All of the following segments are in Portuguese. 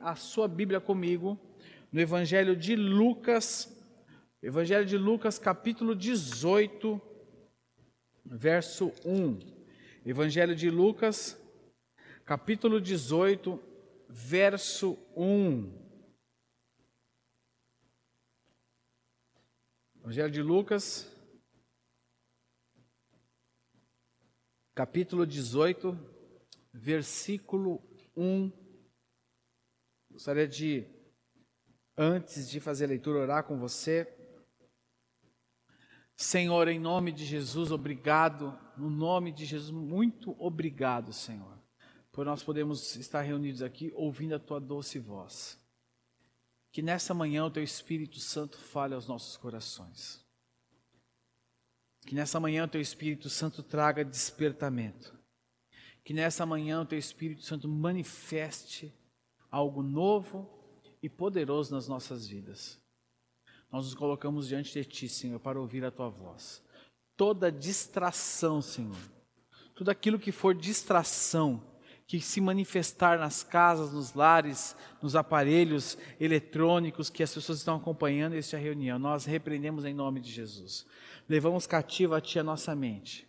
A sua Bíblia comigo no Evangelho de Lucas, Evangelho de Lucas, capítulo 18, verso 1. Evangelho de Lucas, capítulo 18, verso 1. Evangelho de Lucas, capítulo 18, versículo 1. Gostaria de, antes de fazer a leitura, orar com você. Senhor, em nome de Jesus, obrigado. No nome de Jesus, muito obrigado, Senhor, por nós podermos estar reunidos aqui ouvindo a tua doce voz. Que nessa manhã o teu Espírito Santo fale aos nossos corações. Que nessa manhã o teu Espírito Santo traga despertamento. Que nessa manhã o teu Espírito Santo manifeste algo novo e poderoso nas nossas vidas. Nós nos colocamos diante de Ti, Senhor, para ouvir a Tua voz. Toda distração, Senhor, tudo aquilo que for distração, que se manifestar nas casas, nos lares, nos aparelhos eletrônicos que as pessoas estão acompanhando esta reunião, nós repreendemos em nome de Jesus. Levamos cativo a Ti a nossa mente.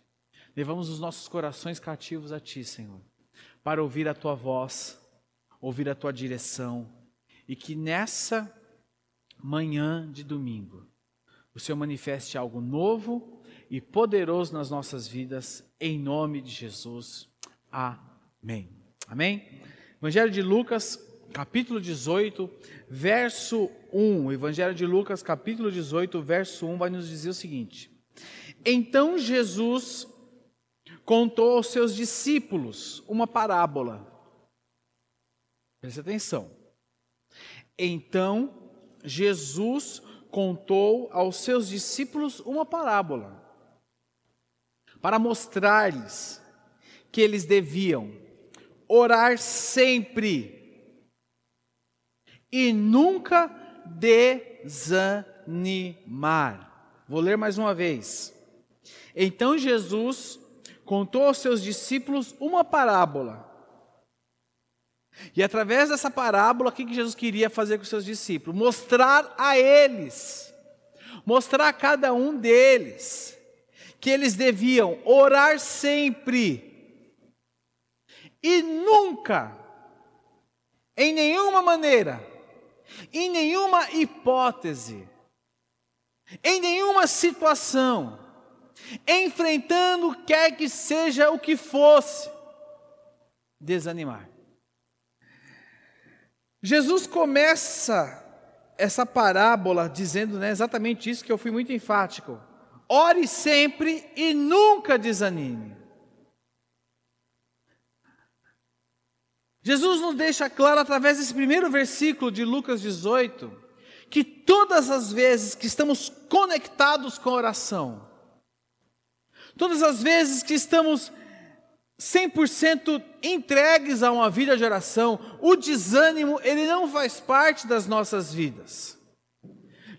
Levamos os nossos corações cativos a Ti, Senhor, para ouvir a Tua voz, ouvir a tua direção e que nessa manhã de domingo o Senhor manifeste algo novo e poderoso nas nossas vidas, em nome de Jesus. Amém. Amém? Evangelho de Lucas, capítulo 18, verso 1. Evangelho de Lucas, capítulo 18, verso 1 vai nos dizer o seguinte: Então Jesus contou aos seus discípulos uma parábola Preste atenção. Então, Jesus contou aos seus discípulos uma parábola para mostrar-lhes que eles deviam orar sempre e nunca desanimar. Vou ler mais uma vez. Então Jesus contou aos seus discípulos uma parábola e através dessa parábola, o que Jesus queria fazer com os seus discípulos? Mostrar a eles, mostrar a cada um deles, que eles deviam orar sempre e nunca, em nenhuma maneira, em nenhuma hipótese, em nenhuma situação, enfrentando quer que seja o que fosse, desanimar. Jesus começa essa parábola dizendo né, exatamente isso que eu fui muito enfático. Ore sempre e nunca desanime. Jesus nos deixa claro através desse primeiro versículo de Lucas 18 que todas as vezes que estamos conectados com a oração, todas as vezes que estamos 100% entregues a uma vida de oração, o desânimo, ele não faz parte das nossas vidas.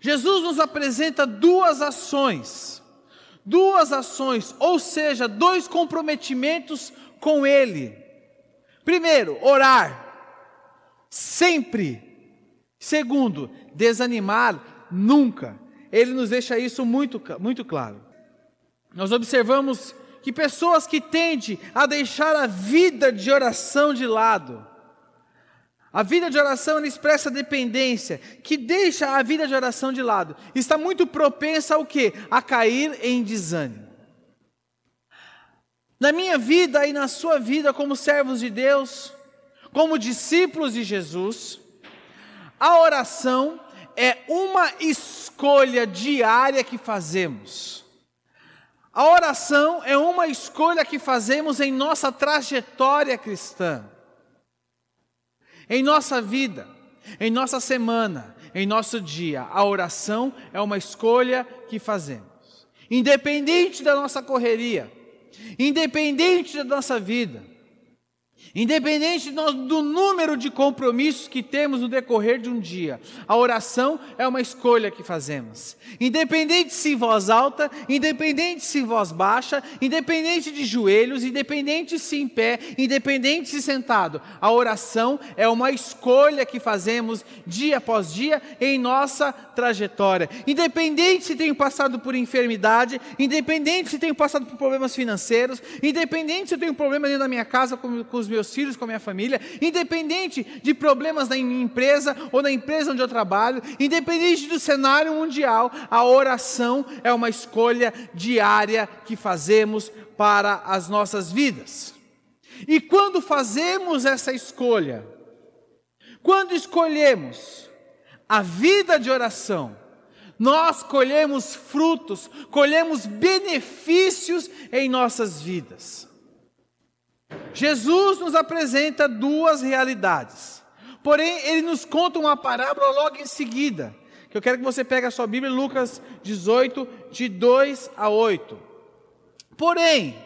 Jesus nos apresenta duas ações, duas ações, ou seja, dois comprometimentos com Ele. Primeiro, orar, sempre. Segundo, desanimar, nunca. Ele nos deixa isso muito, muito claro. Nós observamos que pessoas que tendem a deixar a vida de oração de lado, a vida de oração expressa dependência, que deixa a vida de oração de lado, está muito propensa ao que? A cair em desânimo. Na minha vida e na sua vida como servos de Deus, como discípulos de Jesus, a oração é uma escolha diária que fazemos. A oração é uma escolha que fazemos em nossa trajetória cristã. Em nossa vida, em nossa semana, em nosso dia, a oração é uma escolha que fazemos. Independente da nossa correria, independente da nossa vida, Independente do número de compromissos que temos no decorrer de um dia, a oração é uma escolha que fazemos. Independente se em voz alta, independente se em voz baixa, independente de joelhos, independente se em pé, independente se sentado, a oração é uma escolha que fazemos dia após dia em nossa trajetória. Independente se tenho passado por enfermidade, independente se tenho passado por problemas financeiros, independente se eu tenho problema dentro da minha casa com, com os meus filhos, com a minha família, independente de problemas na minha empresa ou na empresa onde eu trabalho, independente do cenário mundial, a oração é uma escolha diária que fazemos para as nossas vidas. E quando fazemos essa escolha, quando escolhemos a vida de oração, nós colhemos frutos, colhemos benefícios em nossas vidas. Jesus nos apresenta duas realidades. Porém, ele nos conta uma parábola logo em seguida. Que eu quero que você pegue a sua Bíblia, Lucas 18, de 2 a 8. Porém,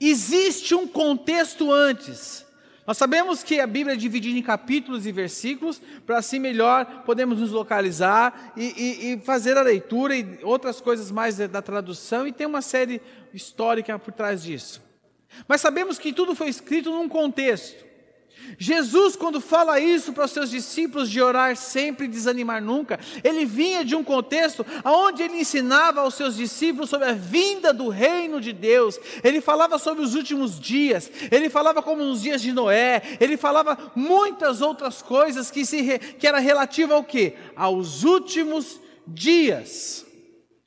existe um contexto antes. Nós sabemos que a Bíblia é dividida em capítulos e versículos, para assim melhor podemos nos localizar e, e, e, fazer a leitura e outras coisas mais da tradução, e tem uma série histórica por trás disso. Mas sabemos que tudo foi escrito num contexto. Jesus, quando fala isso para os seus discípulos de orar sempre e desanimar nunca, ele vinha de um contexto onde ele ensinava aos seus discípulos sobre a vinda do reino de Deus, ele falava sobre os últimos dias, ele falava como nos dias de Noé, ele falava muitas outras coisas que, se, que era relativa ao que? Aos últimos dias.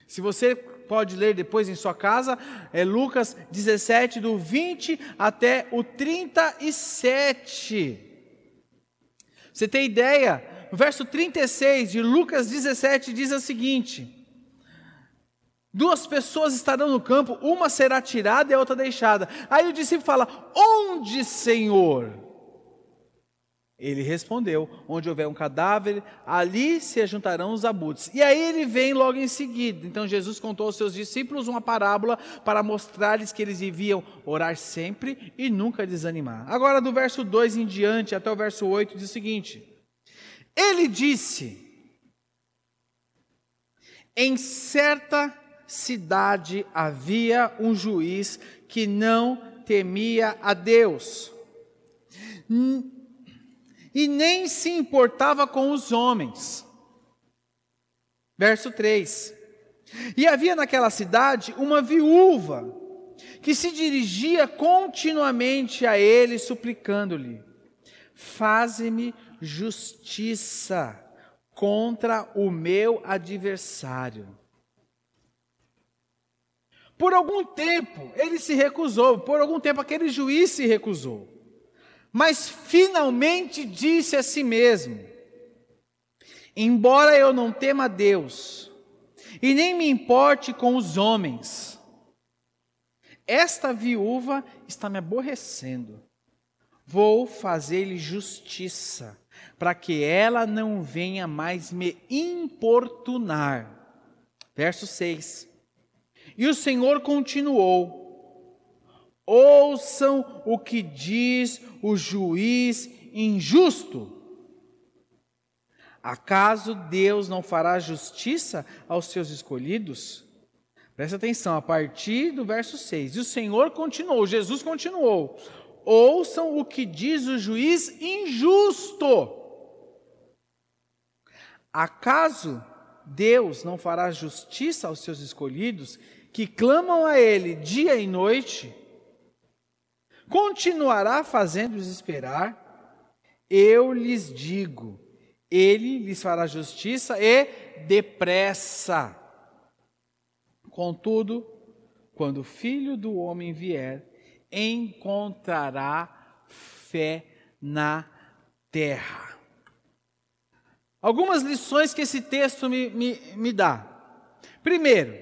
Se você pode ler depois em sua casa, é Lucas 17, do 20 até o 37. Você tem ideia? No verso 36 de Lucas 17 diz o seguinte: Duas pessoas estarão no campo, uma será tirada e a outra deixada. Aí o discípulo fala: Onde, Senhor? Ele respondeu: Onde houver um cadáver, ali se juntarão os abutres. E aí ele vem logo em seguida. Então Jesus contou aos seus discípulos uma parábola para mostrar-lhes que eles deviam orar sempre e nunca desanimar. Agora, do verso 2 em diante até o verso 8, diz o seguinte: Ele disse: Em certa cidade havia um juiz que não temia a Deus e nem se importava com os homens. Verso 3: E havia naquela cidade uma viúva que se dirigia continuamente a ele, suplicando-lhe: Faze-me justiça contra o meu adversário. Por algum tempo ele se recusou, por algum tempo aquele juiz se recusou mas finalmente disse a si mesmo: Embora eu não tema Deus, e nem me importe com os homens, esta viúva está me aborrecendo. Vou fazer-lhe justiça, para que ela não venha mais me importunar. Verso 6. E o Senhor continuou: Ouçam o que diz o juiz injusto. Acaso Deus não fará justiça aos seus escolhidos? Presta atenção, a partir do verso 6. E o Senhor continuou, Jesus continuou: Ouçam o que diz o juiz injusto. Acaso Deus não fará justiça aos seus escolhidos que clamam a Ele dia e noite? Continuará fazendo-os esperar. Eu lhes digo, ele lhes fará justiça e depressa. Contudo, quando o filho do homem vier, encontrará fé na terra. Algumas lições que esse texto me, me, me dá. Primeiro,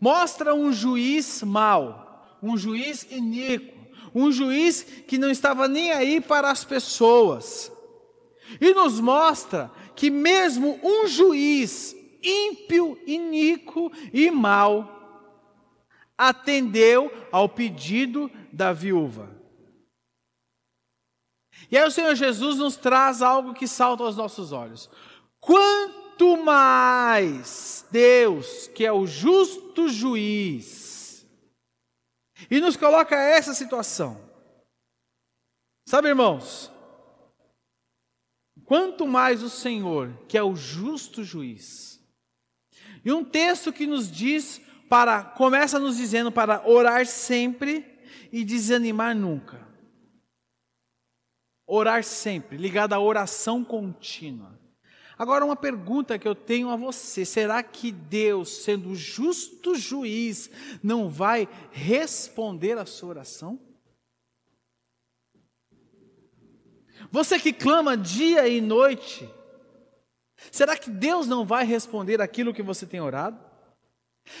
mostra um juiz mau um juiz iníquo, um juiz que não estava nem aí para as pessoas. E nos mostra que mesmo um juiz ímpio, iníquo e mau atendeu ao pedido da viúva. E aí o Senhor Jesus nos traz algo que salta aos nossos olhos. Quanto mais Deus, que é o justo juiz, e nos coloca essa situação. Sabe, irmãos? Quanto mais o Senhor, que é o justo juiz. E um texto que nos diz para começa nos dizendo para orar sempre e desanimar nunca. Orar sempre, ligado à oração contínua. Agora, uma pergunta que eu tenho a você: será que Deus, sendo justo juiz, não vai responder a sua oração? Você que clama dia e noite, será que Deus não vai responder aquilo que você tem orado?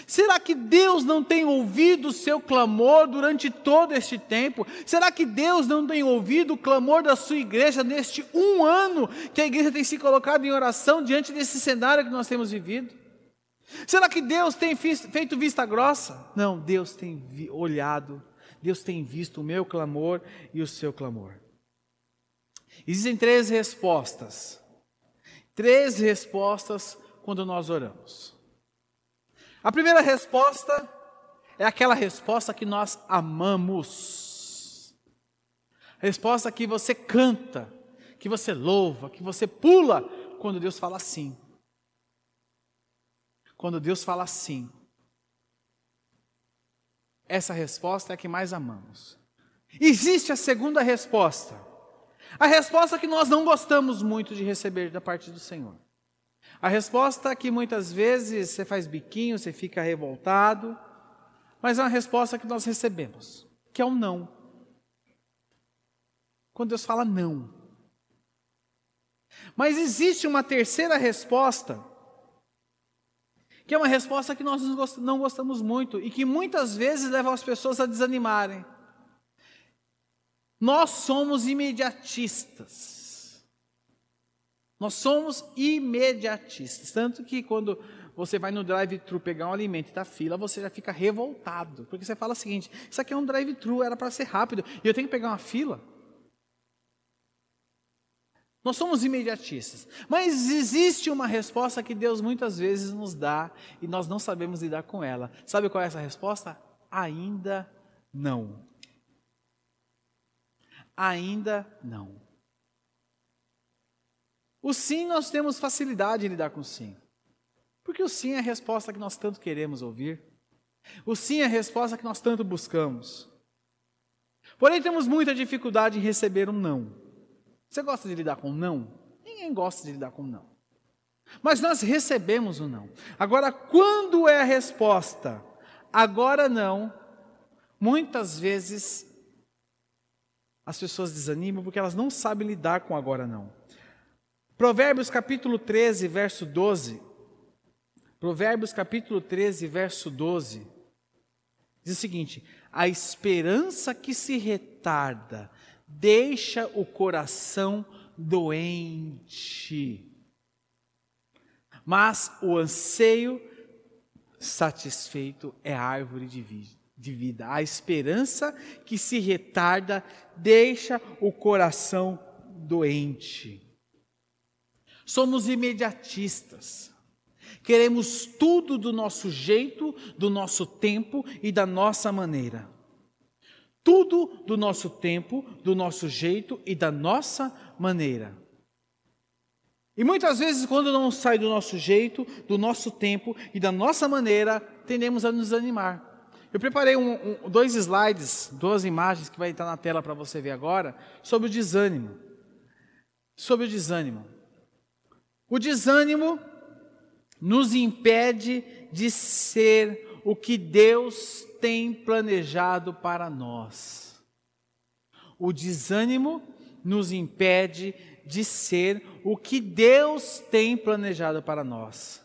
Será que Deus não tem ouvido o seu clamor durante todo este tempo? Será que Deus não tem ouvido o clamor da sua igreja neste um ano que a igreja tem se colocado em oração diante desse cenário que nós temos vivido? Será que Deus tem feito vista grossa? Não, Deus tem olhado, Deus tem visto o meu clamor e o seu clamor. Existem três respostas. Três respostas quando nós oramos. A primeira resposta é aquela resposta que nós amamos. A resposta que você canta, que você louva, que você pula quando Deus fala assim. Quando Deus fala assim. Essa resposta é a que mais amamos. Existe a segunda resposta. A resposta que nós não gostamos muito de receber da parte do Senhor. A resposta é que muitas vezes você faz biquinho, você fica revoltado, mas é uma resposta que nós recebemos, que é um não. Quando Deus fala não. Mas existe uma terceira resposta, que é uma resposta que nós não gostamos muito e que muitas vezes leva as pessoas a desanimarem. Nós somos imediatistas. Nós somos imediatistas. Tanto que quando você vai no drive-thru pegar um alimento e está fila, você já fica revoltado. Porque você fala o seguinte: isso aqui é um drive-thru, era para ser rápido, e eu tenho que pegar uma fila. Nós somos imediatistas. Mas existe uma resposta que Deus muitas vezes nos dá e nós não sabemos lidar com ela. Sabe qual é essa resposta? Ainda não. Ainda não. O sim nós temos facilidade em lidar com o sim. Porque o sim é a resposta que nós tanto queremos ouvir. O sim é a resposta que nós tanto buscamos. Porém, temos muita dificuldade em receber um não. Você gosta de lidar com um não? Ninguém gosta de lidar com um não. Mas nós recebemos o um não. Agora, quando é a resposta? Agora não. Muitas vezes as pessoas desanimam porque elas não sabem lidar com agora não. Provérbios capítulo 13, verso 12. Provérbios capítulo 13, verso 12. Diz o seguinte: A esperança que se retarda deixa o coração doente, mas o anseio satisfeito é árvore de vida. A esperança que se retarda deixa o coração doente. Somos imediatistas. Queremos tudo do nosso jeito, do nosso tempo e da nossa maneira. Tudo do nosso tempo, do nosso jeito e da nossa maneira. E muitas vezes, quando não sai do nosso jeito, do nosso tempo e da nossa maneira, tendemos a nos animar. Eu preparei um, um, dois slides, duas imagens que vai estar na tela para você ver agora, sobre o desânimo. Sobre o desânimo. O desânimo nos impede de ser o que Deus tem planejado para nós. O desânimo nos impede de ser o que Deus tem planejado para nós.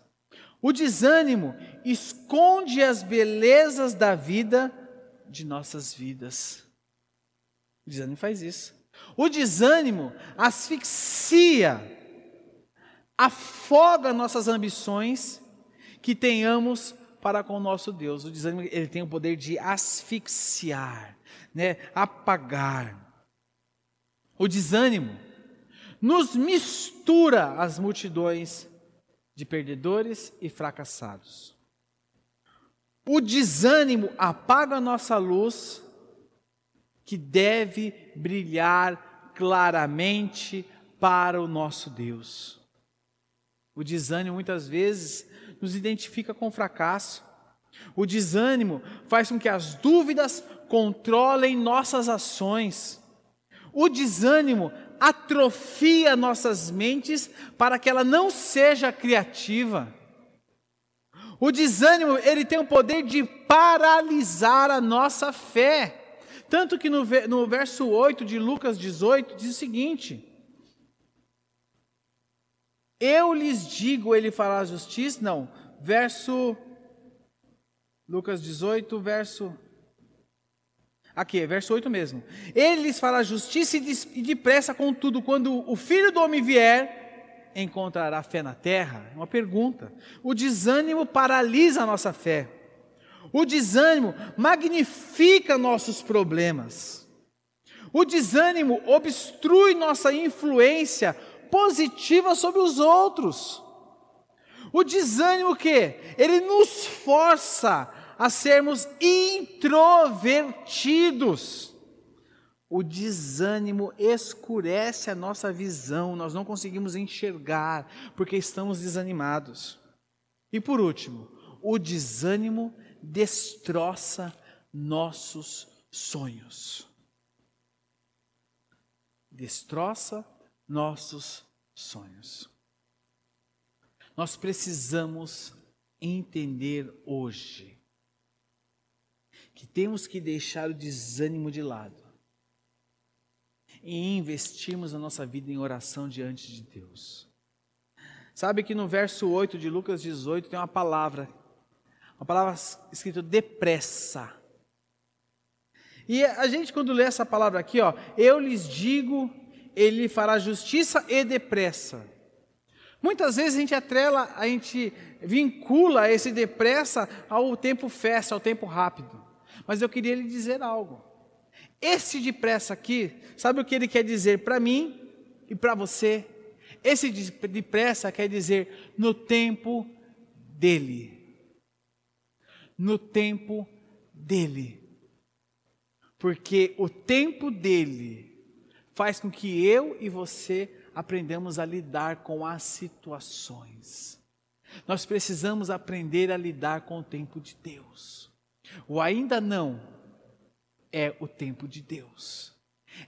O desânimo esconde as belezas da vida de nossas vidas. O desânimo faz isso. O desânimo asfixia, afoga nossas ambições que tenhamos para com o nosso Deus. O desânimo ele tem o poder de asfixiar, né, apagar. O desânimo nos mistura às multidões de perdedores e fracassados. O desânimo apaga a nossa luz, que deve brilhar claramente para o nosso Deus. O desânimo muitas vezes nos identifica com fracasso. O desânimo faz com que as dúvidas controlem nossas ações. O desânimo atrofia nossas mentes para que ela não seja criativa. O desânimo, ele tem o poder de paralisar a nossa fé. Tanto que no, no verso 8 de Lucas 18 diz o seguinte: Eu lhes digo, ele fará justiça. Não, verso. Lucas 18, verso Aqui, verso 8 mesmo. Ele lhes fará justiça e depressa, contudo, quando o filho do homem vier, encontrará fé na terra? Uma pergunta. O desânimo paralisa a nossa fé. O desânimo magnifica nossos problemas. O desânimo obstrui nossa influência positiva sobre os outros. O desânimo que ele nos força a sermos introvertidos. O desânimo escurece a nossa visão, nós não conseguimos enxergar porque estamos desanimados. E por último, o desânimo destroça nossos sonhos. Destroça nossos sonhos. Nós precisamos entender hoje que temos que deixar o desânimo de lado e investirmos a nossa vida em oração diante de Deus. Sabe que no verso 8 de Lucas 18 tem uma palavra, uma palavra escrita depressa. E a gente quando lê essa palavra aqui, ó, eu lhes digo, ele fará justiça e depressa. Muitas vezes a gente atrela, a gente vincula esse depressa ao tempo festa, ao tempo rápido. Mas eu queria lhe dizer algo. Esse depressa aqui, sabe o que ele quer dizer para mim e para você? Esse depressa quer dizer no tempo dele. No tempo dele. Porque o tempo dele faz com que eu e você aprendamos a lidar com as situações. Nós precisamos aprender a lidar com o tempo de Deus. O ainda não é o tempo de Deus.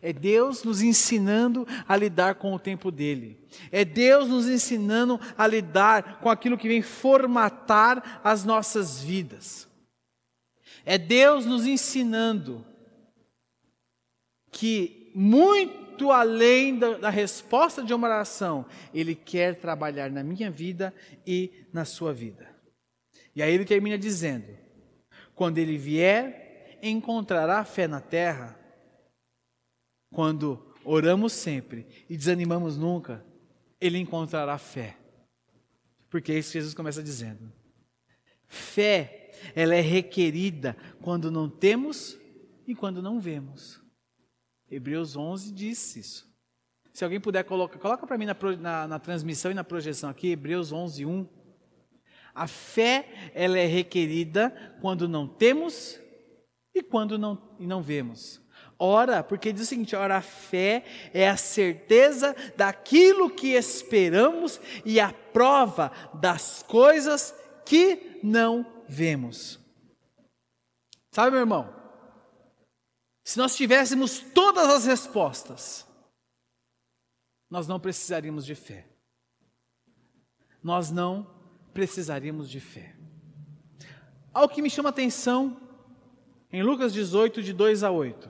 É Deus nos ensinando a lidar com o tempo dele. É Deus nos ensinando a lidar com aquilo que vem formatar as nossas vidas. É Deus nos ensinando que muito além da, da, resposta de uma oração, Ele quer trabalhar na minha vida e na sua vida. E aí ele termina dizendo: quando ele vier, encontrará fé na terra. Quando oramos sempre e desanimamos nunca, ele encontrará fé. Porque é isso que Jesus começa dizendo. Fé, ela é requerida quando não temos e quando não vemos. Hebreus 11 diz isso. Se alguém puder colocar, coloca para mim na, na, na, transmissão e na projeção aqui, Hebreus 11, 1. A fé, ela é requerida quando não temos e quando não, e não vemos. Ora, porque diz o seguinte: ora, a fé é a certeza daquilo que esperamos e a prova das coisas que não vemos. Sabe, meu irmão? Se nós tivéssemos todas as respostas, nós não precisaríamos de fé. Nós não precisaríamos de fé. Algo que me chama a atenção em Lucas 18, de 2 a 8,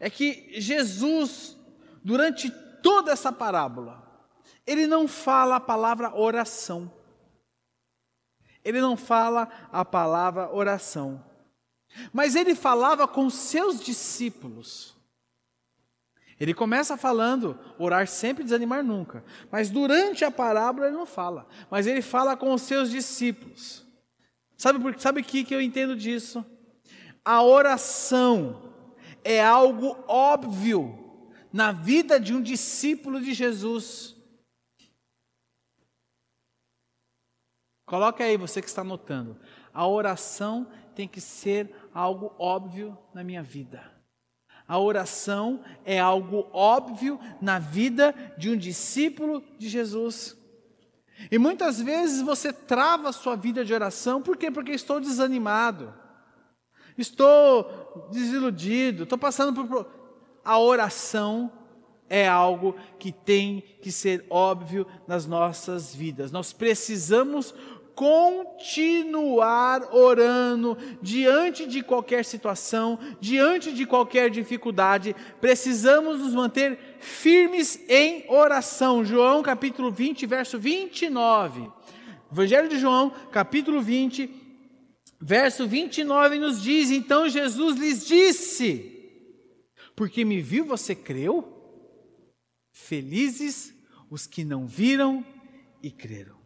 é que Jesus, durante toda essa parábola, ele não fala a palavra oração. Ele não fala a palavra oração. Mas ele falava com seus discípulos. Ele começa falando, orar sempre, desanimar nunca. Mas durante a parábola ele não fala. Mas ele fala com os seus discípulos. Sabe o sabe que, que eu entendo disso? A oração é algo óbvio na vida de um discípulo de Jesus. Coloque aí, você que está notando. A oração tem que ser algo óbvio na minha vida. A oração é algo óbvio na vida de um discípulo de Jesus. E muitas vezes você trava a sua vida de oração, por quê? Porque estou desanimado, estou desiludido, estou passando por. A oração é algo que tem que ser óbvio nas nossas vidas. Nós precisamos continuar orando diante de qualquer situação, diante de qualquer dificuldade, precisamos nos manter firmes em oração. João capítulo 20, verso 29. Evangelho de João, capítulo 20, verso 29 nos diz: Então Jesus lhes disse: Porque me viu, você creu? Felizes os que não viram e creram.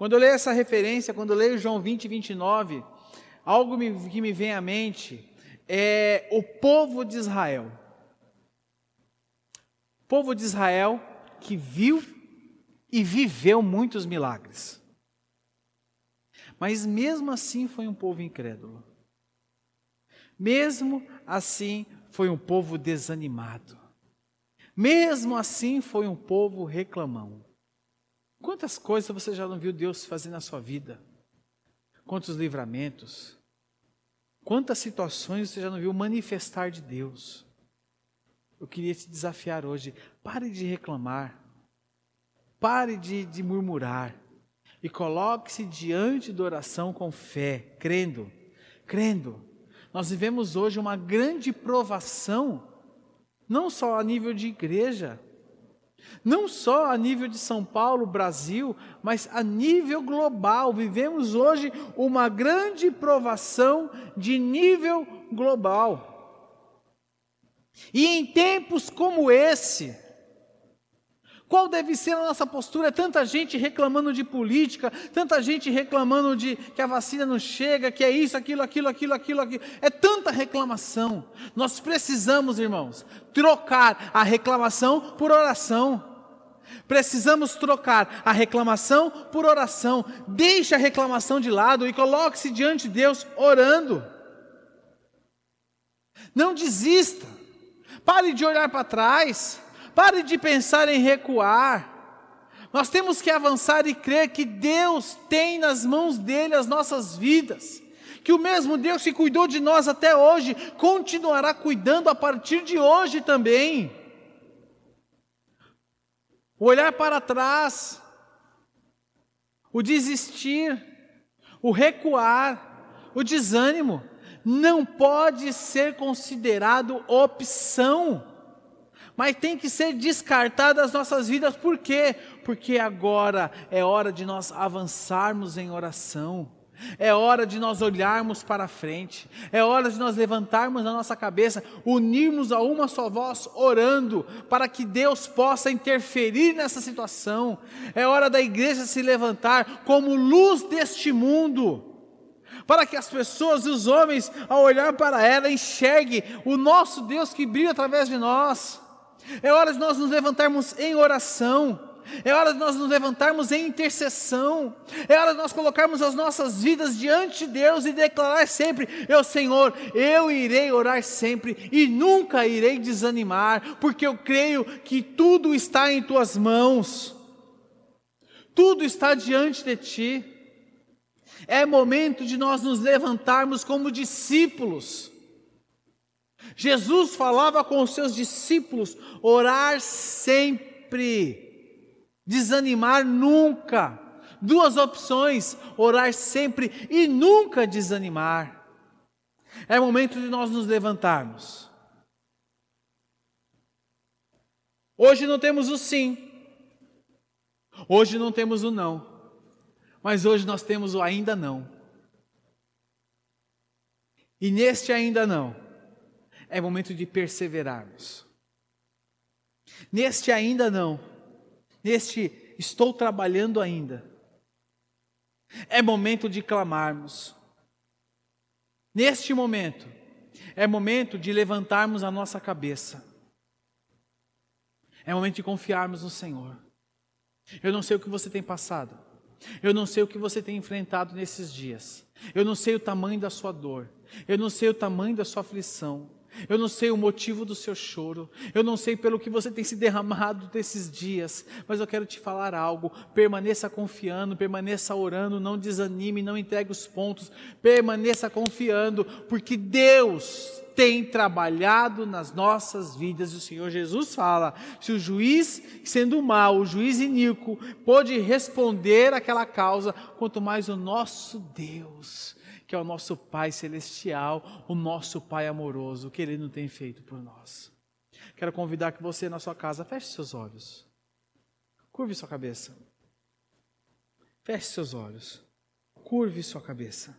Quando eu leio essa referência, quando eu leio João 20, 29, algo que me vem à mente é o povo de Israel. O povo de Israel que viu e viveu muitos milagres. Mas mesmo assim foi um povo incrédulo. Mesmo assim foi um povo desanimado. Mesmo assim foi um povo reclamão. Quantas coisas você já não viu Deus fazer na sua vida? Quantos livramentos? Quantas situações você já não viu manifestar de Deus? Eu queria te desafiar hoje. Pare de reclamar. Pare de, de murmurar. E coloque-se diante da oração com fé, crendo. Crendo. Nós vivemos hoje uma grande provação, não só a nível de igreja, não só a nível de São Paulo, Brasil, mas a nível global. Vivemos hoje uma grande provação de nível global. E em tempos como esse, qual deve ser a nossa postura? É tanta gente reclamando de política, tanta gente reclamando de que a vacina não chega, que é isso, aquilo, aquilo, aquilo, aquilo, aquilo. É tanta reclamação. Nós precisamos, irmãos, trocar a reclamação por oração. Precisamos trocar a reclamação por oração. Deixe a reclamação de lado e coloque-se diante de Deus orando. Não desista. Pare de olhar para trás. Pare de pensar em recuar. Nós temos que avançar e crer que Deus tem nas mãos dele as nossas vidas. Que o mesmo Deus que cuidou de nós até hoje continuará cuidando a partir de hoje também o olhar para trás, o desistir, o recuar, o desânimo, não pode ser considerado opção, mas tem que ser descartado das nossas vidas, por quê? Porque agora é hora de nós avançarmos em oração. É hora de nós olharmos para frente, é hora de nós levantarmos a nossa cabeça, unirmos a uma só voz, orando, para que Deus possa interferir nessa situação. É hora da igreja se levantar como luz deste mundo, para que as pessoas e os homens, ao olhar para ela, enxerguem o nosso Deus que brilha através de nós. É hora de nós nos levantarmos em oração é hora de nós nos levantarmos em intercessão. É hora de nós colocarmos as nossas vidas diante de Deus e declarar sempre: Eu, Senhor, eu irei orar sempre e nunca irei desanimar, porque eu creio que tudo está em tuas mãos. Tudo está diante de ti. É momento de nós nos levantarmos como discípulos. Jesus falava com os seus discípulos: orar sempre desanimar nunca. Duas opções: orar sempre e nunca desanimar. É momento de nós nos levantarmos. Hoje não temos o sim. Hoje não temos o não. Mas hoje nós temos o ainda não. E neste ainda não, é momento de perseverarmos. Neste ainda não, neste estou trabalhando ainda, é momento de clamarmos. Neste momento, é momento de levantarmos a nossa cabeça. É momento de confiarmos no Senhor. Eu não sei o que você tem passado. Eu não sei o que você tem enfrentado nesses dias. Eu não sei o tamanho da sua dor. Eu não sei o tamanho da sua aflição. Eu não sei o motivo do seu choro. Eu não sei pelo que você tem se derramado desses dias. Mas eu quero te falar algo. Permaneça confiando, permaneça orando, não desanime, não entregue os pontos. Permaneça confiando, porque Deus tem trabalhado nas nossas vidas. E o Senhor Jesus fala: se o juiz, sendo mal, o juiz iníquo, pôde responder aquela causa, quanto mais o nosso Deus que é o nosso Pai Celestial, o nosso Pai amoroso, o que Ele não tem feito por nós. Quero convidar que você na sua casa feche seus olhos, curve sua cabeça, feche seus olhos, curve sua cabeça.